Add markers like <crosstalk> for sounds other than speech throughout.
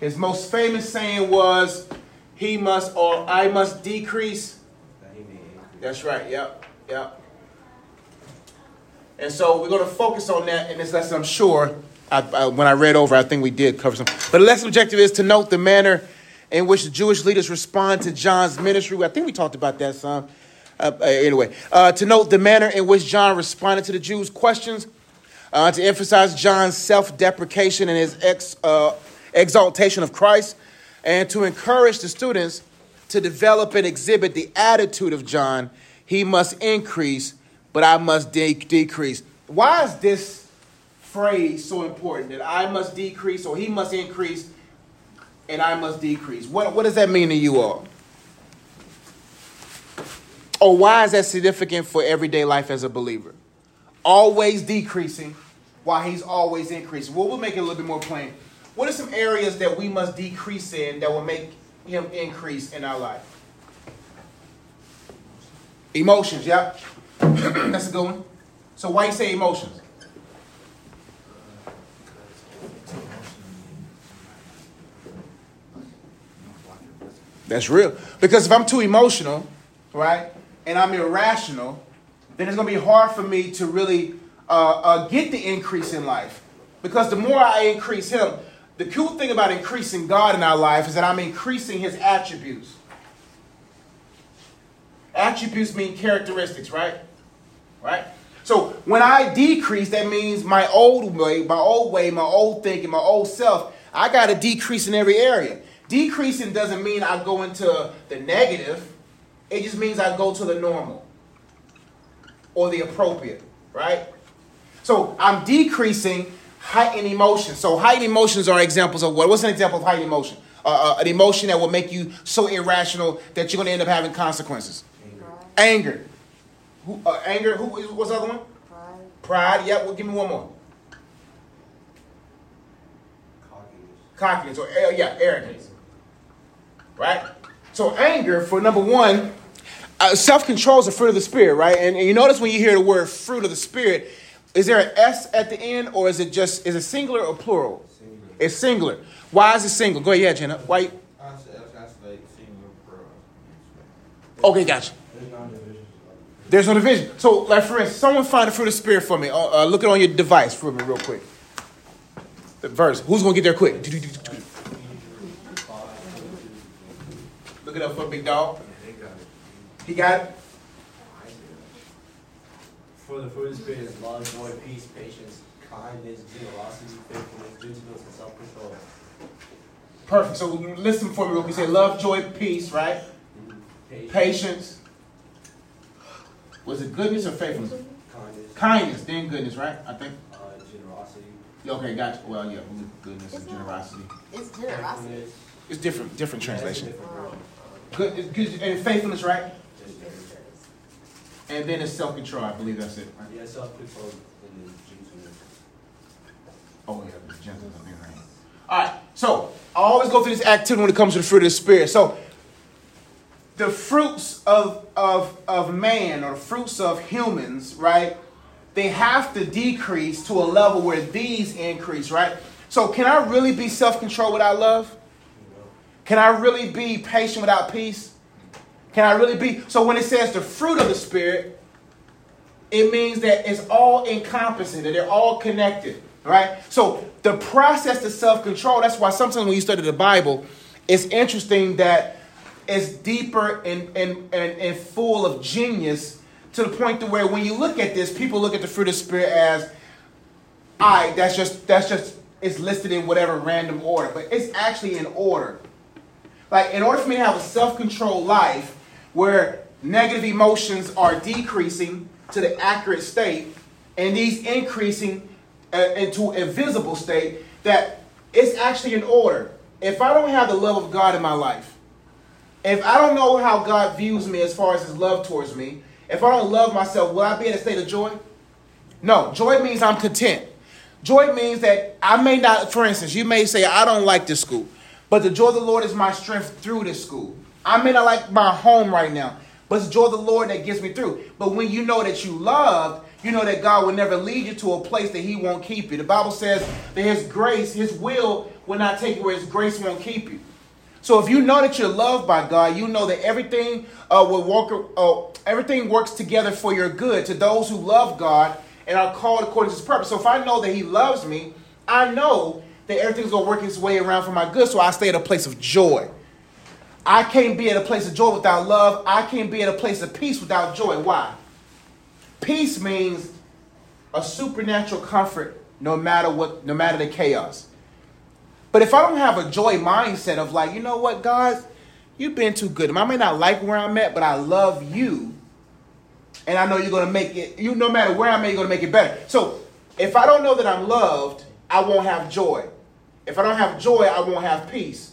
His most famous saying was, He must or I must decrease. That's right, yep, yep. And so we're going to focus on that in this lesson, I'm sure. I, I, when I read over, I think we did cover some. But the lesson objective is to note the manner in which the Jewish leaders respond to John's ministry. I think we talked about that some. Uh, uh, anyway, uh, to note the manner in which John responded to the Jews' questions, uh, to emphasize John's self deprecation and his ex, uh, exaltation of Christ, and to encourage the students to develop and exhibit the attitude of John. He must increase, but I must de- decrease. Why is this phrase so important that I must decrease or he must increase and I must decrease? What, what does that mean to you all? Or why is that significant for everyday life as a believer? Always decreasing while he's always increasing. Well, we'll make it a little bit more plain. What are some areas that we must decrease in that will make him increase in our life? Emotions, yeah. <clears throat> That's a good one. So why you say emotions? That's real. Because if I'm too emotional, right, and I'm irrational, then it's going to be hard for me to really uh, uh, get the increase in life. Because the more I increase Him, the cool thing about increasing God in our life is that I'm increasing His attributes. Attributes mean characteristics, right? Right? So when I decrease, that means my old way, my old way, my old thinking, my old self, I got to decrease in every area. Decreasing doesn't mean I go into the negative. It just means I go to the normal or the appropriate, right? So I'm decreasing heightened emotions. So heightened emotions are examples of what? What's an example of heightened emotion? Uh, uh, an emotion that will make you so irrational that you're going to end up having consequences. Anger. Anger. Who, uh, anger. Who? What's the other one? Pride. Pride. Yep. Well, give me one more. Cockiness. Cockiness. Or uh, yeah, arrogance. Right. So anger for number one. Uh, self-control is a fruit of the spirit, right? And, and you notice when you hear the word fruit of the spirit, is there an S at the end, or is it just is it singular or plural? Singular. It's singular. Why is it single? Go ahead, Jenna. Why? Okay, gotcha. There's no division. So, like for instance, someone find the fruit of the spirit for me. Uh, uh, look it on your device for me, real quick. The verse. Who's gonna get there quick? Look it up for Big Dog. He got it. For the fruit of the Spirit is love, joy, peace, patience, kindness, generosity, faithfulness, gentleness, and self control. Perfect. So listen for me. When we say love, joy, peace, right? Patience. Patience. Was it goodness or faithfulness? Kindness. Kindness, then goodness, right? I think. Uh, generosity. Okay, gotcha. Well, yeah, goodness and generosity. It's generosity. It's different, different Yeah, translation. different version. Good, good, and faithfulness, right? And then it's self-control. I believe that's it. Right? Yeah, self control and gentleness. Oh yeah, the gentleness of being right. All right. So I always go through this activity when it comes to the fruit of the spirit. So the fruits of of of man or the fruits of humans, right? They have to decrease to a level where these increase, right? So can I really be self-control without love? Can I really be patient without peace? Can I really be? So when it says the fruit of the Spirit, it means that it's all encompassing, that they're all connected, right? So the process to self control, that's why sometimes when you study the Bible, it's interesting that it's deeper and, and, and, and full of genius to the point to where when you look at this, people look at the fruit of the Spirit as, right, that's just, that's just, it's listed in whatever random order, but it's actually in order. Like, in order for me to have a self control life, where negative emotions are decreasing to the accurate state and these increasing uh, into a visible state that it's actually in order. If I don't have the love of God in my life, if I don't know how God views me as far as his love towards me, if I don't love myself, will I be in a state of joy? No. Joy means I'm content. Joy means that I may not, for instance, you may say, I don't like this school, but the joy of the Lord is my strength through this school. I may not like my home right now, but it's joy of the Lord that gets me through. But when you know that you love, you know that God will never lead you to a place that He won't keep you. The Bible says that His grace, His will, will not take you where His grace won't keep you. So if you know that you're loved by God, you know that everything uh, will work. Uh, everything works together for your good to those who love God and are called according to His purpose. So if I know that He loves me, I know that everything's gonna work its way around for my good. So I stay at a place of joy. I can't be at a place of joy without love. I can't be at a place of peace without joy. Why? Peace means a supernatural comfort no matter what, no matter the chaos. But if I don't have a joy mindset of like, you know what, God, you've been too good. I may not like where I'm at, but I love you. And I know you're gonna make it, you no matter where I'm at, you're gonna make it better. So if I don't know that I'm loved, I won't have joy. If I don't have joy, I won't have peace.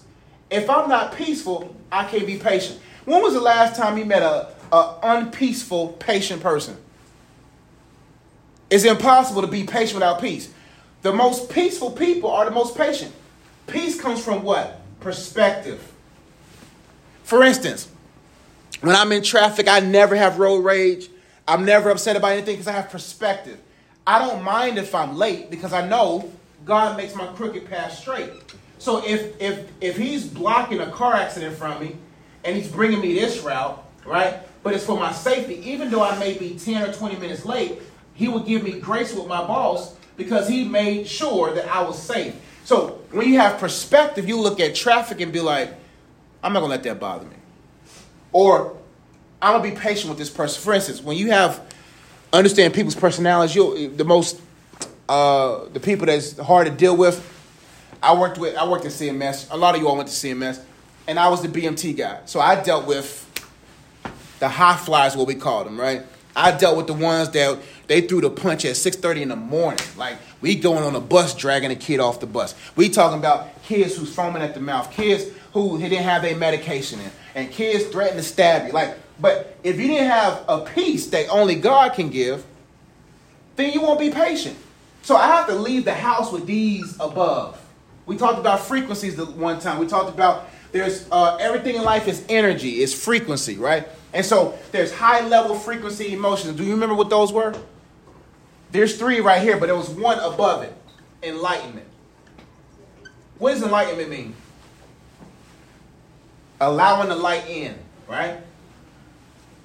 If I'm not peaceful, I can't be patient. When was the last time you met a, a unpeaceful, patient person? It's impossible to be patient without peace. The most peaceful people are the most patient. Peace comes from what? Perspective. For instance, when I'm in traffic, I never have road rage. I'm never upset about anything because I have perspective. I don't mind if I'm late because I know God makes my crooked path straight. So if if if he's blocking a car accident from me and he's bringing me this route, right? But it's for my safety, even though I may be 10 or 20 minutes late, he would give me grace with my boss because he made sure that I was safe. So when you have perspective, you look at traffic and be like, I'm not gonna let that bother me. Or I'm gonna be patient with this person. For instance, when you have understand people's personalities, you the most uh, the people that's hard to deal with. I worked with I worked at CMS. A lot of you all went to CMS, and I was the BMT guy. So I dealt with the high flyers, what we called them, right? I dealt with the ones that they threw the punch at 6:30 in the morning. Like we going on a bus dragging a kid off the bus. We talking about kids who's foaming at the mouth, kids who didn't have their medication in, and kids threatening to stab you. Like, but if you didn't have a peace that only God can give, then you won't be patient. So I have to leave the house with these above. We talked about frequencies the one time. We talked about there's uh, everything in life is energy, is frequency, right? And so there's high level frequency emotions. Do you remember what those were? There's three right here, but there was one above it enlightenment. What does enlightenment mean? Allowing the light in, right?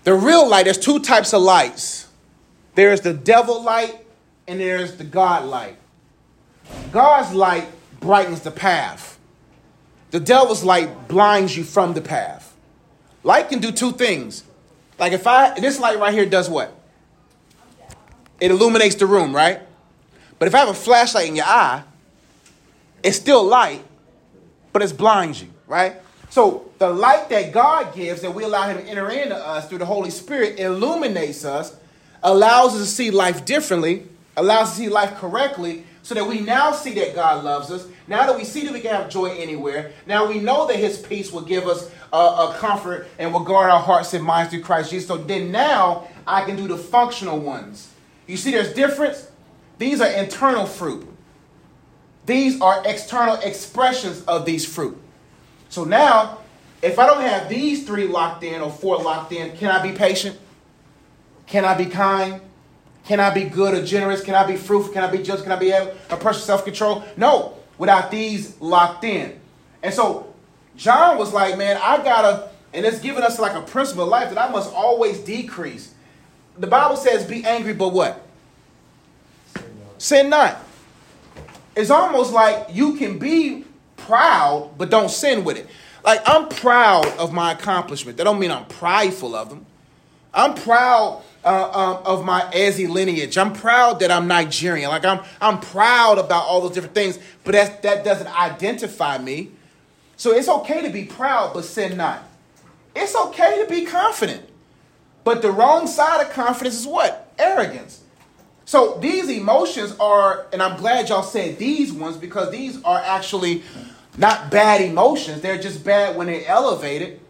The real light, there's two types of lights there's the devil light and there's the God light. God's light brightens the path, the devil's light blinds you from the path. Light can do two things. Like if I, this light right here does what? It illuminates the room, right? But if I have a flashlight in your eye, it's still light, but it blinds you, right? So the light that God gives, that we allow Him to enter into us through the Holy Spirit, illuminates us, allows us to see life differently, allows us to see life correctly, so that we now see that God loves us. Now that we see that we can have joy anywhere, now we know that His peace will give us a, a comfort and will guard our hearts and minds through Christ Jesus. So then now I can do the functional ones. You see, there's difference. These are internal fruit. These are external expressions of these fruit. So now, if I don't have these three locked in or four locked in, can I be patient? Can I be kind? Can I be good or generous? Can I be fruitful? Can I be just? Can I be a, person self control? No, without these locked in. And so John was like, man, I gotta, and it's giving us like a principle of life that I must always decrease. The Bible says, be angry, but what? Sin not. It's almost like you can be proud, but don't sin with it. Like I'm proud of my accomplishment. That don't mean I'm prideful of them. I'm proud uh, um, of my Eze lineage. I'm proud that I'm Nigerian. Like I'm, I'm proud about all those different things. But that that doesn't identify me. So it's okay to be proud, but sin not. It's okay to be confident. But the wrong side of confidence is what? Arrogance. So these emotions are, and I'm glad y'all said these ones because these are actually not bad emotions. They're just bad when they're elevated.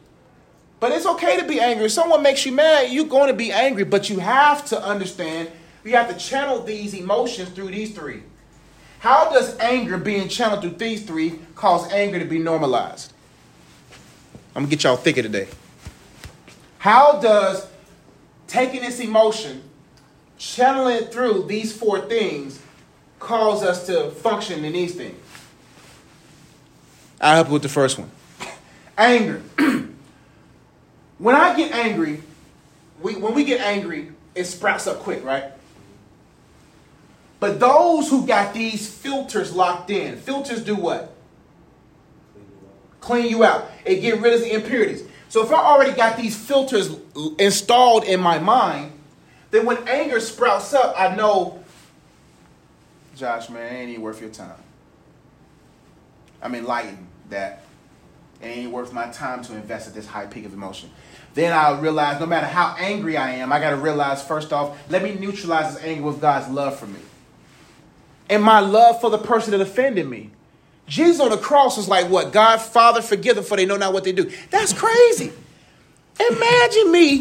But it's okay to be angry. If someone makes you mad, you're going to be angry. But you have to understand, you have to channel these emotions through these three. How does anger being channeled through these three cause anger to be normalized? I'm going to get y'all thinking today. How does taking this emotion channeling it through these four things cause us to function in these things. I'll help you with the first one. <clears throat> Anger. <clears throat> when I get angry, we, when we get angry, it sprouts up quick, right? But those who got these filters locked in, filters do what? Clean you out. It get rid of the impurities. So if I already got these filters installed in my mind, then when anger sprouts up, I know, Josh, man, it ain't even worth your time. I'm enlightened that it ain't worth my time to invest at this high peak of emotion. Then I realize no matter how angry I am, I got to realize first off, let me neutralize this anger with God's love for me. And my love for the person that offended me. Jesus on the cross was like, what? God, Father, forgive them for they know not what they do. That's crazy. Imagine me,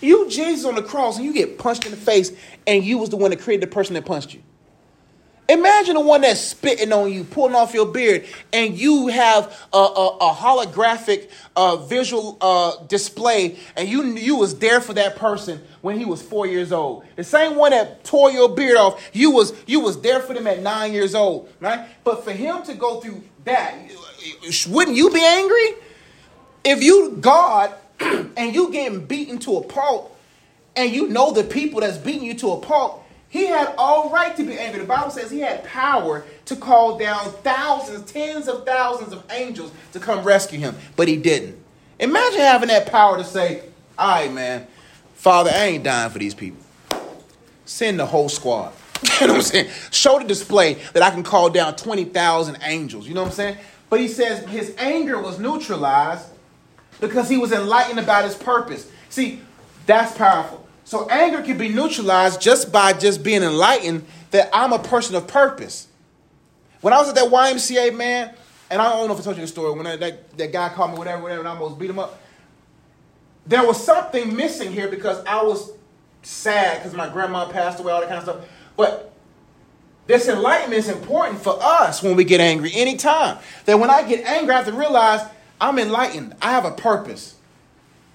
you Jesus on the cross, and you get punched in the face, and you was the one that created the person that punched you. Imagine the one that's spitting on you, pulling off your beard, and you have a, a, a holographic uh, visual uh, display, and you you was there for that person when he was four years old. The same one that tore your beard off, you was you was there for them at nine years old, right? But for him to go through that, wouldn't you be angry? If you God <clears throat> and you getting beaten to a pulp, and you know the people that's beating you to a pulp he had all right to be angry. The Bible says he had power to call down thousands, tens of thousands of angels to come rescue him, but he didn't. Imagine having that power to say, all right, man, Father, I ain't dying for these people. Send the whole squad. <laughs> you know what I'm saying? Show the display that I can call down 20,000 angels. You know what I'm saying? But he says his anger was neutralized because he was enlightened about his purpose. See, that's powerful. So anger can be neutralized just by just being enlightened that I'm a person of purpose. When I was at that YMCA, man, and I don't know if I told you the story, when that, that, that guy called me, whatever, whatever, and I almost beat him up, there was something missing here because I was sad because my grandma passed away, all that kind of stuff. But this enlightenment is important for us when we get angry anytime. That when I get angry, I have to realize I'm enlightened. I have a purpose.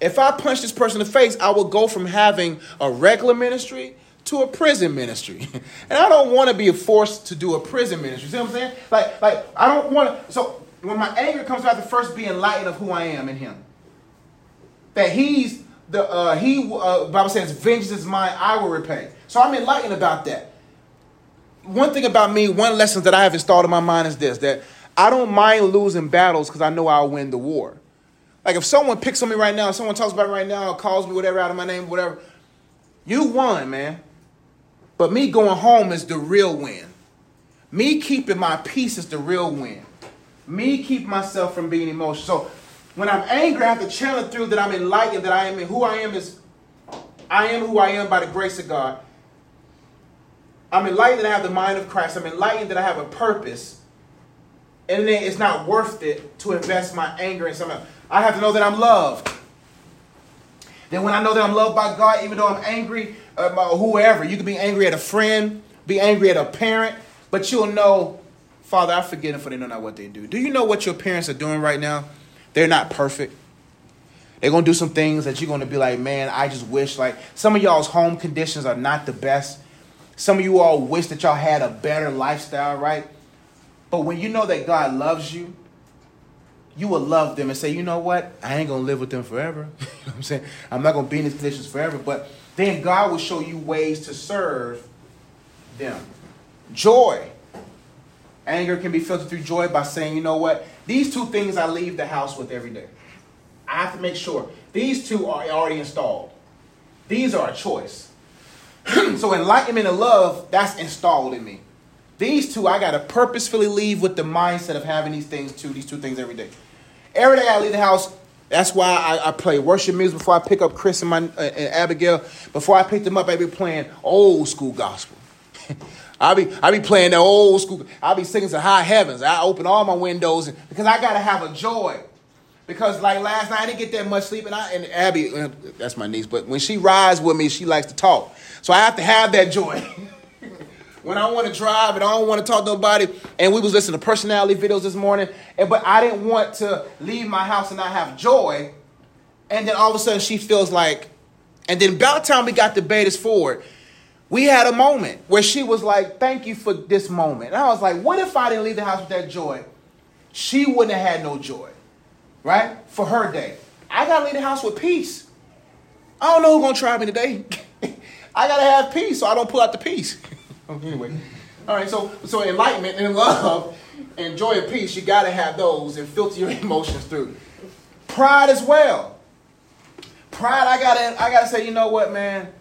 If I punch this person in the face, I will go from having a regular ministry to a prison ministry. <laughs> and I don't want to be forced to do a prison ministry. See what I'm saying? Like, like I don't want to. So when my anger comes, out, to first be enlightened of who I am in Him. That He's the uh, He. Uh, Bible says, "Vengeance is mine; I will repay." So I'm enlightened about that. One thing about me, one lesson that I have installed in my mind is this: that I don't mind losing battles because I know I'll win the war. Like if someone picks on me right now, someone talks about me right now, calls me whatever out of my name, whatever, you won, man. But me going home is the real win. Me keeping my peace is the real win. Me keep myself from being emotional. So when I'm angry, I have to channel through that I'm enlightened, that I am in who I am is I am who I am by the grace of God. I'm enlightened that I have the mind of Christ. I'm enlightened that I have a purpose. And then it's not worth it to invest my anger in something else. I have to know that I'm loved. Then when I know that I'm loved by God, even though I'm angry whoever, you can be angry at a friend, be angry at a parent, but you'll know, Father, I forgive them for they know not what they do. Do you know what your parents are doing right now? They're not perfect. They're gonna do some things that you're gonna be like, man, I just wish like some of y'all's home conditions are not the best. Some of you all wish that y'all had a better lifestyle, right? But when you know that God loves you, you will love them and say, you know what? I ain't gonna live with them forever. <laughs> you know what I'm saying? I'm not gonna be in these conditions forever. But then God will show you ways to serve them. Joy. Anger can be filtered through joy by saying, you know what? These two things I leave the house with every day. I have to make sure these two are already installed. These are a choice. <clears throat> so enlightenment and love, that's installed in me. These two, I got to purposefully leave with the mindset of having these things too, these two things every day. Every day I leave the house. That's why I, I play worship music before I pick up Chris and, my, uh, and Abigail. Before I pick them up, I be playing old school gospel. <laughs> I be I be playing the old school. I be singing to high heavens. I open all my windows and, because I gotta have a joy. Because like last night I didn't get that much sleep, and I and Abby, uh, that's my niece, but when she rides with me, she likes to talk. So I have to have that joy. <laughs> when I want to drive and I don't want to talk to nobody. And we was listening to personality videos this morning, and but I didn't want to leave my house and not have joy. And then all of a sudden she feels like, and then about the time we got the Betas forward, we had a moment where she was like, Thank you for this moment. And I was like, What if I didn't leave the house with that joy? She wouldn't have had no joy, right? For her day. I got to leave the house with peace. I don't know who's to try me today. <laughs> I got to have peace so I don't pull out the peace. <laughs> Oh, anyway. All right, so, so enlightenment and love and joy and peace, you got to have those and filter your <laughs> emotions through. Pride as well. Pride, I got to I gotta say, you know what, man?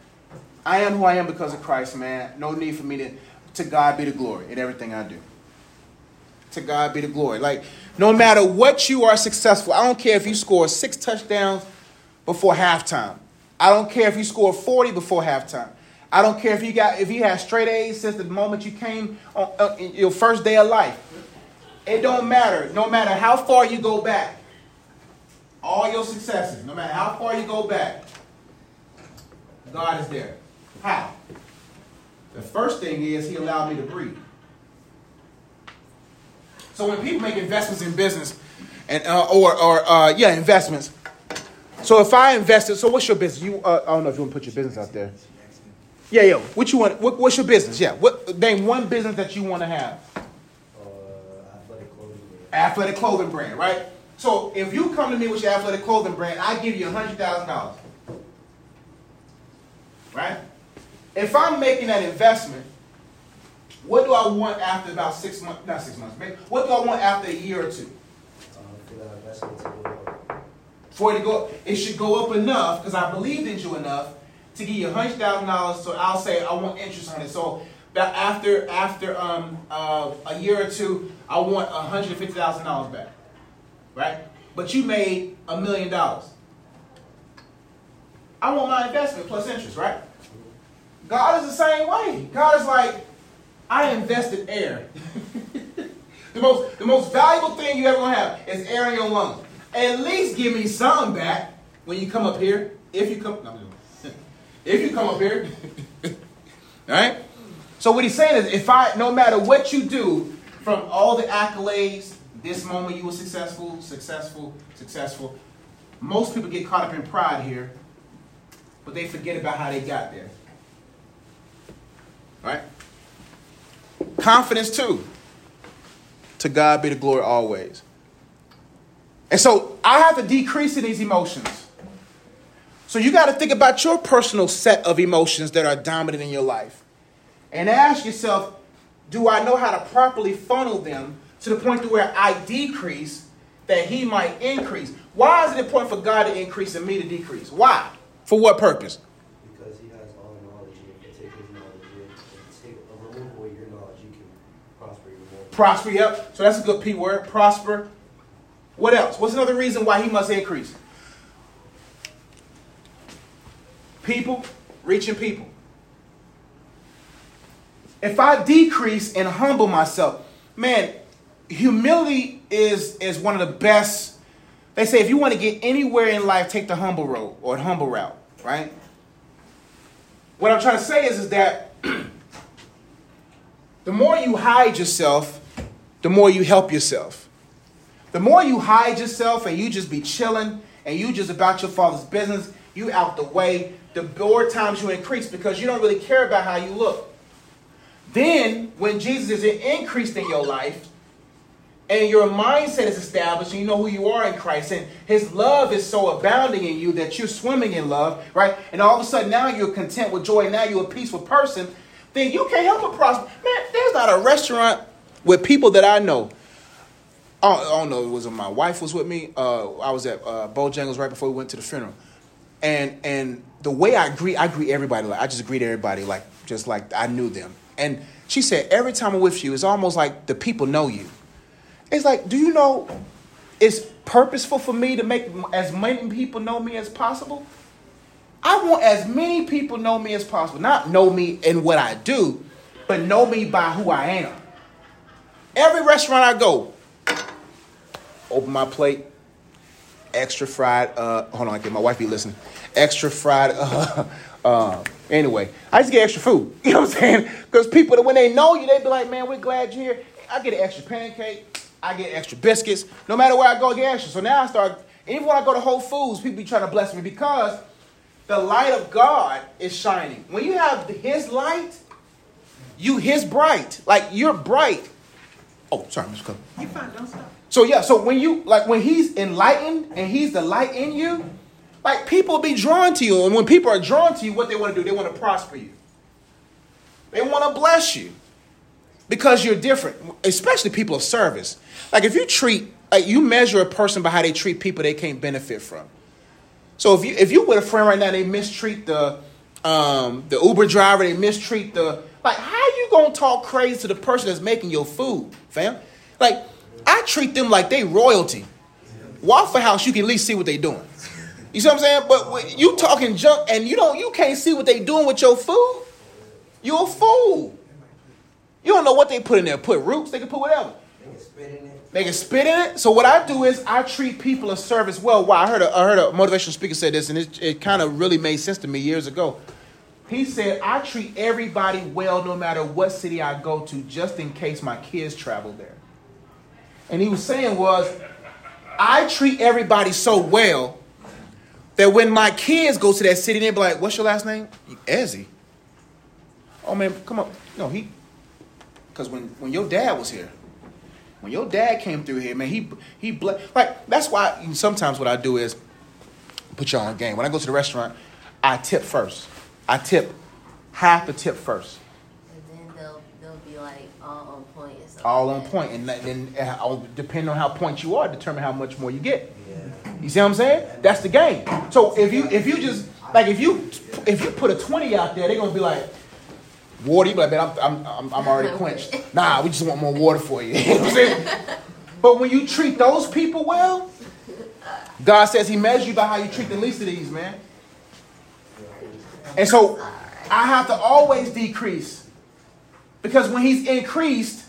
I am who I am because of Christ, man. No need for me to, to God be the glory in everything I do. To God be the glory. Like, no matter what you are successful, I don't care if you score six touchdowns before halftime. I don't care if you score 40 before halftime. I don't care if you got if you had straight A's since the moment you came on uh, your first day of life. It don't matter. No matter how far you go back, all your successes, no matter how far you go back, God is there. How? The first thing is He allowed me to breathe. So when people make investments in business, and uh, or or uh, yeah, investments. So if I invested, so what's your business? You uh, I don't know if you want to put your business out there. Yeah, yo, what you want? What, what's your business? Yeah, what name one business that you want to have? Uh, athletic clothing brand. Athletic clothing brand, right? So if you come to me with your athletic clothing brand, I give you a hundred thousand dollars, right? If I'm making that investment, what do I want after about six months? Not six months. What do I want after a year or two? Uh, for that investment to go up. For it to go, it should go up enough because I believed in you enough to give you hundred thousand dollars. So I'll say I want interest on it. So that after after um, uh, a year or two, I want hundred fifty thousand dollars back, right? But you made a million dollars. I want my investment plus interest, right? God is the same way. God is like, I invested air. <laughs> the most the most valuable thing you ever gonna have is air in your lungs. At least give me some back when you come up here. If you come, no. If you come up here, all <laughs> right. So what he's saying is, if I, no matter what you do, from all the accolades, this moment you were successful, successful, successful. Most people get caught up in pride here, but they forget about how they got there. Right? Confidence too. To God be the glory always. And so I have to decrease in these emotions. So you got to think about your personal set of emotions that are dominant in your life. And ask yourself, do I know how to properly funnel them to the point to where I decrease that he might increase? Why is it important for God to increase and me to decrease? Why? For what purpose? Because he has all the knowledge, and if you take his knowledge and take a remove away your knowledge, you can prosper even more. Prosper, yep. So that's a good P word. Prosper. What else? What's another reason why he must increase? People, reaching people. If I decrease and humble myself, man, humility is is one of the best. They say if you want to get anywhere in life, take the humble road or the humble route, right? What I'm trying to say is, is that <clears throat> the more you hide yourself, the more you help yourself. The more you hide yourself and you just be chilling and you just about your father's business, you out the way, the more times you increase because you don't really care about how you look. Then, when Jesus is increased in your life, and your mindset is established, and you know who you are in Christ, and His love is so abounding in you that you're swimming in love, right? And all of a sudden now you're content with joy, now you're a peaceful person, then you can't help but prosper. Man, there's not a restaurant with people that I know. I don't, I don't know, it was when my wife was with me. Uh, I was at uh, Bojangles right before we went to the funeral. And and the way I greet, I greet everybody like I just greet everybody like just like I knew them. And she said, every time I'm with you, it's almost like the people know you. It's like, do you know it's purposeful for me to make as many people know me as possible? I want as many people know me as possible. Not know me in what I do, but know me by who I am. Every restaurant I go, open my plate, extra fried. Uh, hold on, I get my wife be listening. Extra fried. <laughs> Uh, uh, anyway, I just get extra food. <laughs> You know what I'm saying? Because people, when they know you, they be like, "Man, we're glad you're here." I get an extra pancake. I get extra biscuits. No matter where I go, I get extra. So now I start. Even when I go to Whole Foods, people be trying to bless me because the light of God is shining. When you have His light, you His bright. Like you're bright. Oh, sorry, Mr. Cole. You fine, don't stop. So yeah, so when you like when He's enlightened and He's the light in you, like people be drawn to you, and when people are drawn to you, what they want to do, they want to prosper you. They want to bless you because you're different, especially people of service. Like if you treat, like you measure a person by how they treat people they can't benefit from. So if you if you with a friend right now, they mistreat the um, the Uber driver, they mistreat the like. How you gonna talk crazy to the person that's making your food, fam? Like I treat them like they royalty. Waffle House, you can at least see what they doing. You see what I'm saying? But you talking junk and you don't, you can't see what they doing with your food. You're a fool. You don't know what they put in there. Put roots. They can put whatever. They can spit in it. They can spit in it. So what I do is I treat people of service well. Wow, I heard a, I heard a motivational speaker say this, and it, it kind of really made sense to me years ago. He said, I treat everybody well no matter what city I go to, just in case my kids travel there. And he was saying was, I treat everybody so well that when my kids go to that city, they'll be like, what's your last name? Ezzy. Oh man, come on. No, he because when, when your dad was here, when your dad came through here, man, he he ble- like that's why sometimes what I do is put y'all on game. When I go to the restaurant, I tip first. I tip half the tip first, And then they'll they'll be like all on point and stuff. All on that. point, and then uh, I'll- depending on how point you are, determine how much more you get. Yeah. You see what I'm saying? That's the game. So if you if you just like if you if you put a twenty out there, they're gonna be like. Water, you be like, man, I'm, I'm, I'm, I'm already <laughs> quenched. Nah, we just want more water for you. <laughs> You know what I'm saying? <laughs> But when you treat those people well, God says He measures you by how you treat the least of these, man. And so I have to always decrease because when He's increased,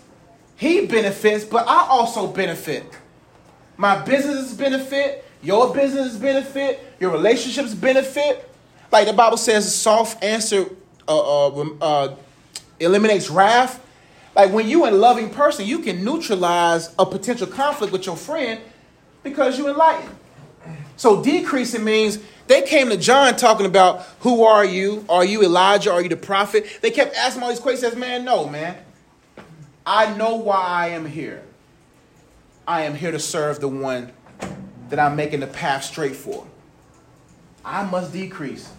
He benefits, but I also benefit. My businesses benefit, your business benefit, your relationships benefit. Like the Bible says, a soft answer uh, uh, uh, eliminates wrath. Like when you a loving person, you can neutralize a potential conflict with your friend because you enlightened. So decreasing means they came to John talking about who are you? Are you Elijah? Are you the prophet? They kept asking all these questions. Man, no, man. I know why I am here. I am here to serve the one that I'm making the path straight for. I must decrease.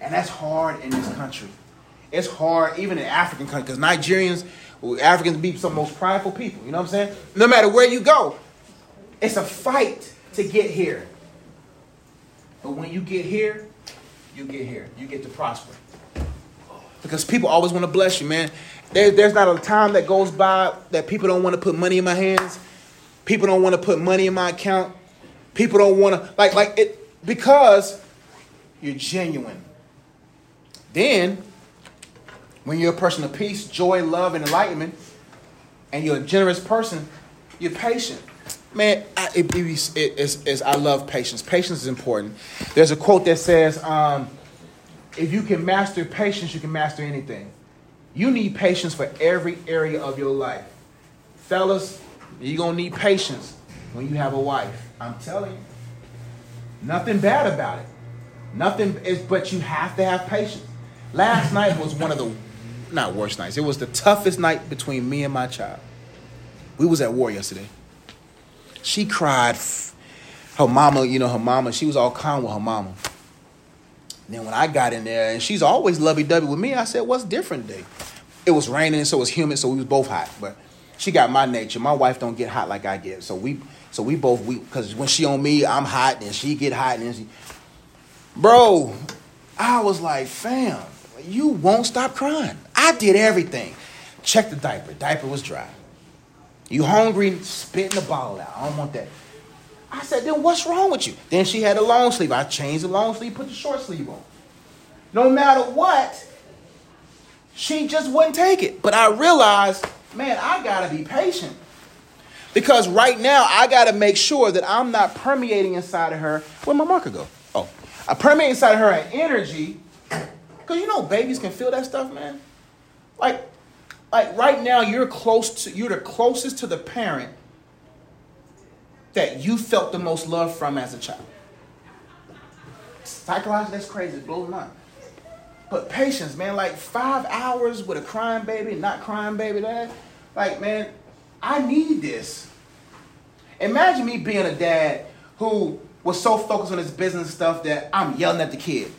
And that's hard in this country. It's hard even in African countries because Nigerians, Africans be some of the most prideful people. You know what I'm saying? No matter where you go, it's a fight to get here. But when you get here, you get here. You get to prosper. Because people always want to bless you, man. There, there's not a time that goes by that people don't want to put money in my hands. People don't want to put money in my account. People don't want to like like it because you're genuine. Then, when you're a person of peace, joy, love, and enlightenment, and you're a generous person, you're patient. Man, I, it, it, it, it's, it's, I love patience. Patience is important. There's a quote that says, um, if you can master patience, you can master anything. You need patience for every area of your life. Fellas, you're going to need patience when you have a wife. I'm telling you. Nothing bad about it. Nothing is, but you have to have patience. Last night was one of the, not worst nights. It was the toughest night between me and my child. We was at war yesterday. She cried. Her mama, you know, her mama, she was all calm with her mama. Then when I got in there, and she's always lovey-dovey with me, I said, what's different today? It was raining, so it was humid, so we was both hot. But she got my nature. My wife don't get hot like I get. So we so we both we because when she on me, I'm hot, and she get hot, and she Bro, I was like, fam, you won't stop crying. I did everything. Check the diaper. Diaper was dry. You hungry, spitting the bottle out. I don't want that. I said, then what's wrong with you? Then she had a long sleeve. I changed the long sleeve, put the short sleeve on. No matter what, she just wouldn't take it. But I realized, man, I gotta be patient. Because right now, I gotta make sure that I'm not permeating inside of her. Where'd my marker go? Oh, I permeate inside of her an energy. Because you know, babies can feel that stuff, man. Like, like right now, you're close to, you're the closest to the parent that you felt the most love from as a child. Psychologically, that's crazy. It blows my mind. But patience, man, like five hours with a crying baby, not crying baby, that, like, man, I need this. Imagine me being a dad who was so focused on his business stuff that I'm yelling at the kid.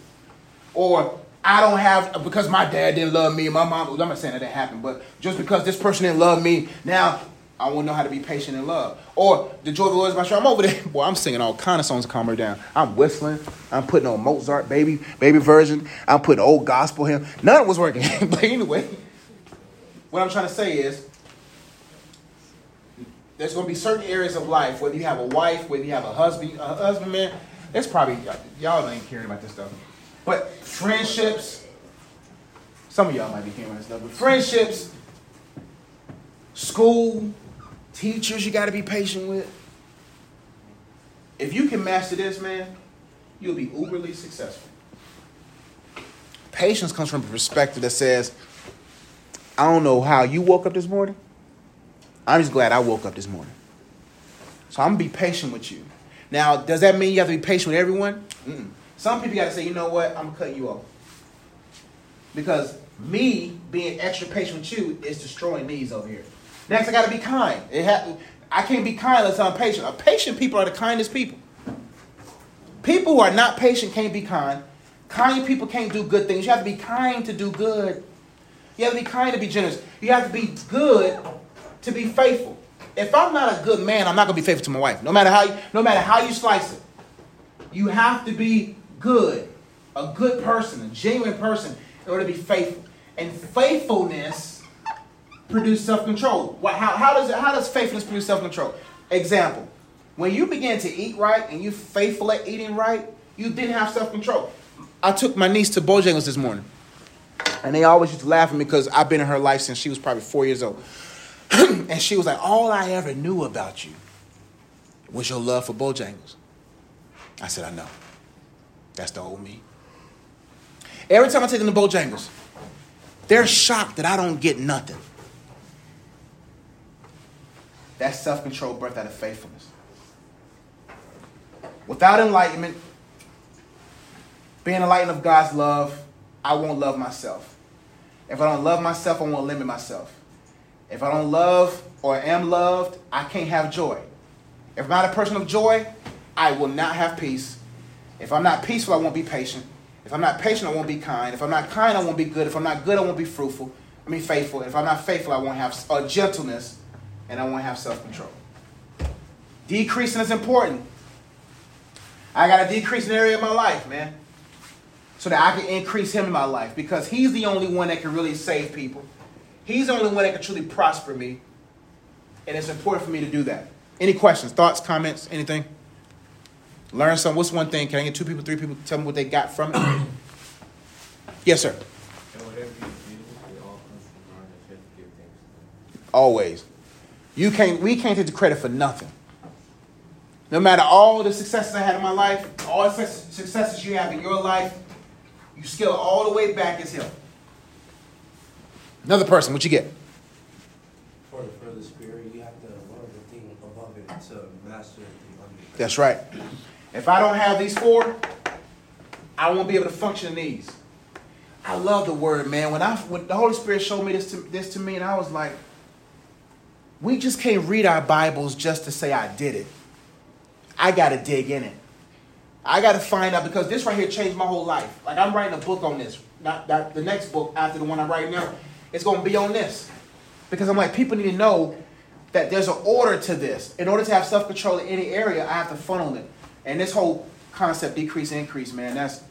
Or I don't have, because my dad didn't love me, my mom, I'm not saying that that happened, but just because this person didn't love me, now I won't know how to be patient in love. Or the joy of the Lord is my strength. I'm over there, <laughs> boy. I'm singing all kind of songs to calm her down. I'm whistling. I'm putting on Mozart, baby, baby version. I'm putting old gospel hymn. None was working. <laughs> but anyway, what I'm trying to say is, there's going to be certain areas of life, whether you have a wife, whether you have a husband, a husband, man. It's probably y'all ain't caring about this stuff. But friendships, some of y'all might be caring about this stuff. But friendships, school, teachers you got to be patient with. If you can master this, man, you'll be uberly successful. Patience comes from a perspective that says, I don't know how you woke up this morning. I'm just glad I woke up this morning. So I'm gonna be patient with you. Now, does that mean you have to be patient with everyone? Mm-mm. Some people got to say, you know what, I'm gonna cut you off. Because me being extra patient with you is destroying these over here. Next, I got to be kind. It ha- I can't be kind unless I'm patient. A patient people are the kindest people. People who are not patient can't be kind. Kind people can't do good things. You have to be kind to do good. You have to be kind to be generous. You have to be good to be faithful. If I'm not a good man, I'm not gonna be faithful to my wife. No matter how you, no matter how you slice it. You have to be good, a good person, a genuine person, in order to be faithful. And faithfulness produce self-control. How, how, does it, how does faithfulness produce self-control? Example, when you begin to eat right and you faithful at eating right, you didn't have self-control. I took my niece to Bojangles this morning. And they always used to laugh at me because I've been in her life since she was probably four years old. <clears throat> and she was like, all I ever knew about you was your love for Bojangles. I said, I know. That's the old me. Every time I take them to Bojangles, they're shocked that I don't get nothing. That's self control birthed out of faithfulness. Without enlightenment, being enlightened of God's love, I won't love myself. If I don't love myself, I won't limit myself. If I don't love or am loved, I can't have joy. If I'm not a person of joy, I will not have peace. If I'm not peaceful, I won't be patient. If I'm not patient, I won't be kind. If I'm not kind, I won't be good. If I'm not good, I won't be fruitful. I mean, faithful. If I'm not faithful, I won't have a gentleness and I won't have self control. Decreasing is important. I got to decrease an area of my life, man, so that I can increase Him in my life because He's the only one that can really save people. He's the only one that can truly prosper me, and it's important for me to do that. Any questions, thoughts, comments, anything? Learn something. What's one thing? Can I get two people, three people, tell me what they got from it? <clears throat> yes, sir. Always. You can't. We can't take the credit for nothing. No matter all the successes I had in my life, all the successes you have in your life, you scale all the way back as him. Another person, what you get? For the, for the spirit, you have to learn the thing above it to master the under it. That's right. If I don't have these four, I won't be able to function in these. I love the word, man. When I when the Holy Spirit showed me this to, this to me, and I was like, we just can't read our Bibles just to say I did it. I got to dig in it. I got to find out because this right here changed my whole life. Like I'm writing a book on this. Not that the next book after the one I'm writing now, it's going to be on this. Because I'm like, people need to know that there's an order to this. In order to have self control in any area, I have to funnel it. And this whole concept, decrease, increase, man, that's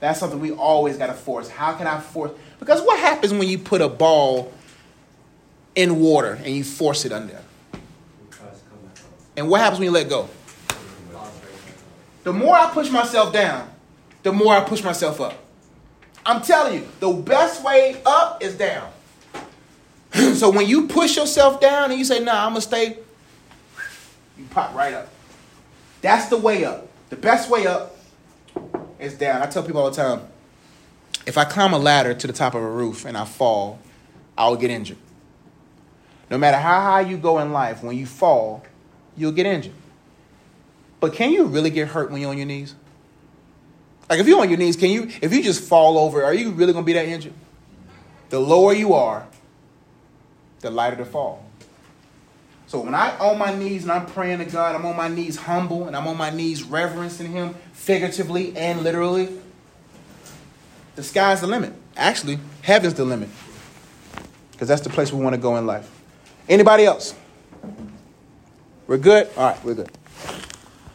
that's something we always got to force. How can I force? Because what happens when you put a ball in water and you force it under? And what happens when you let go? The more I push myself down, the more I push myself up. I'm telling you, the best way up is down. <clears throat> so when you push yourself down and you say, nah, I'm going to stay, you pop right up. That's the way up. The best way up is down. I tell people all the time if I climb a ladder to the top of a roof and I fall, I will get injured. No matter how high you go in life, when you fall, you'll get injured. But can you really get hurt when you're on your knees? Like if you're on your knees, can you? If you just fall over, are you really gonna be that injured? The lower you are, the lighter the fall. So when I on my knees and I'm praying to God, I'm on my knees humble and I'm on my knees reverencing Him figuratively and literally. The sky's the limit. Actually, heaven's the limit. Because that's the place we want to go in life. Anybody else? We're good? All right, we're good.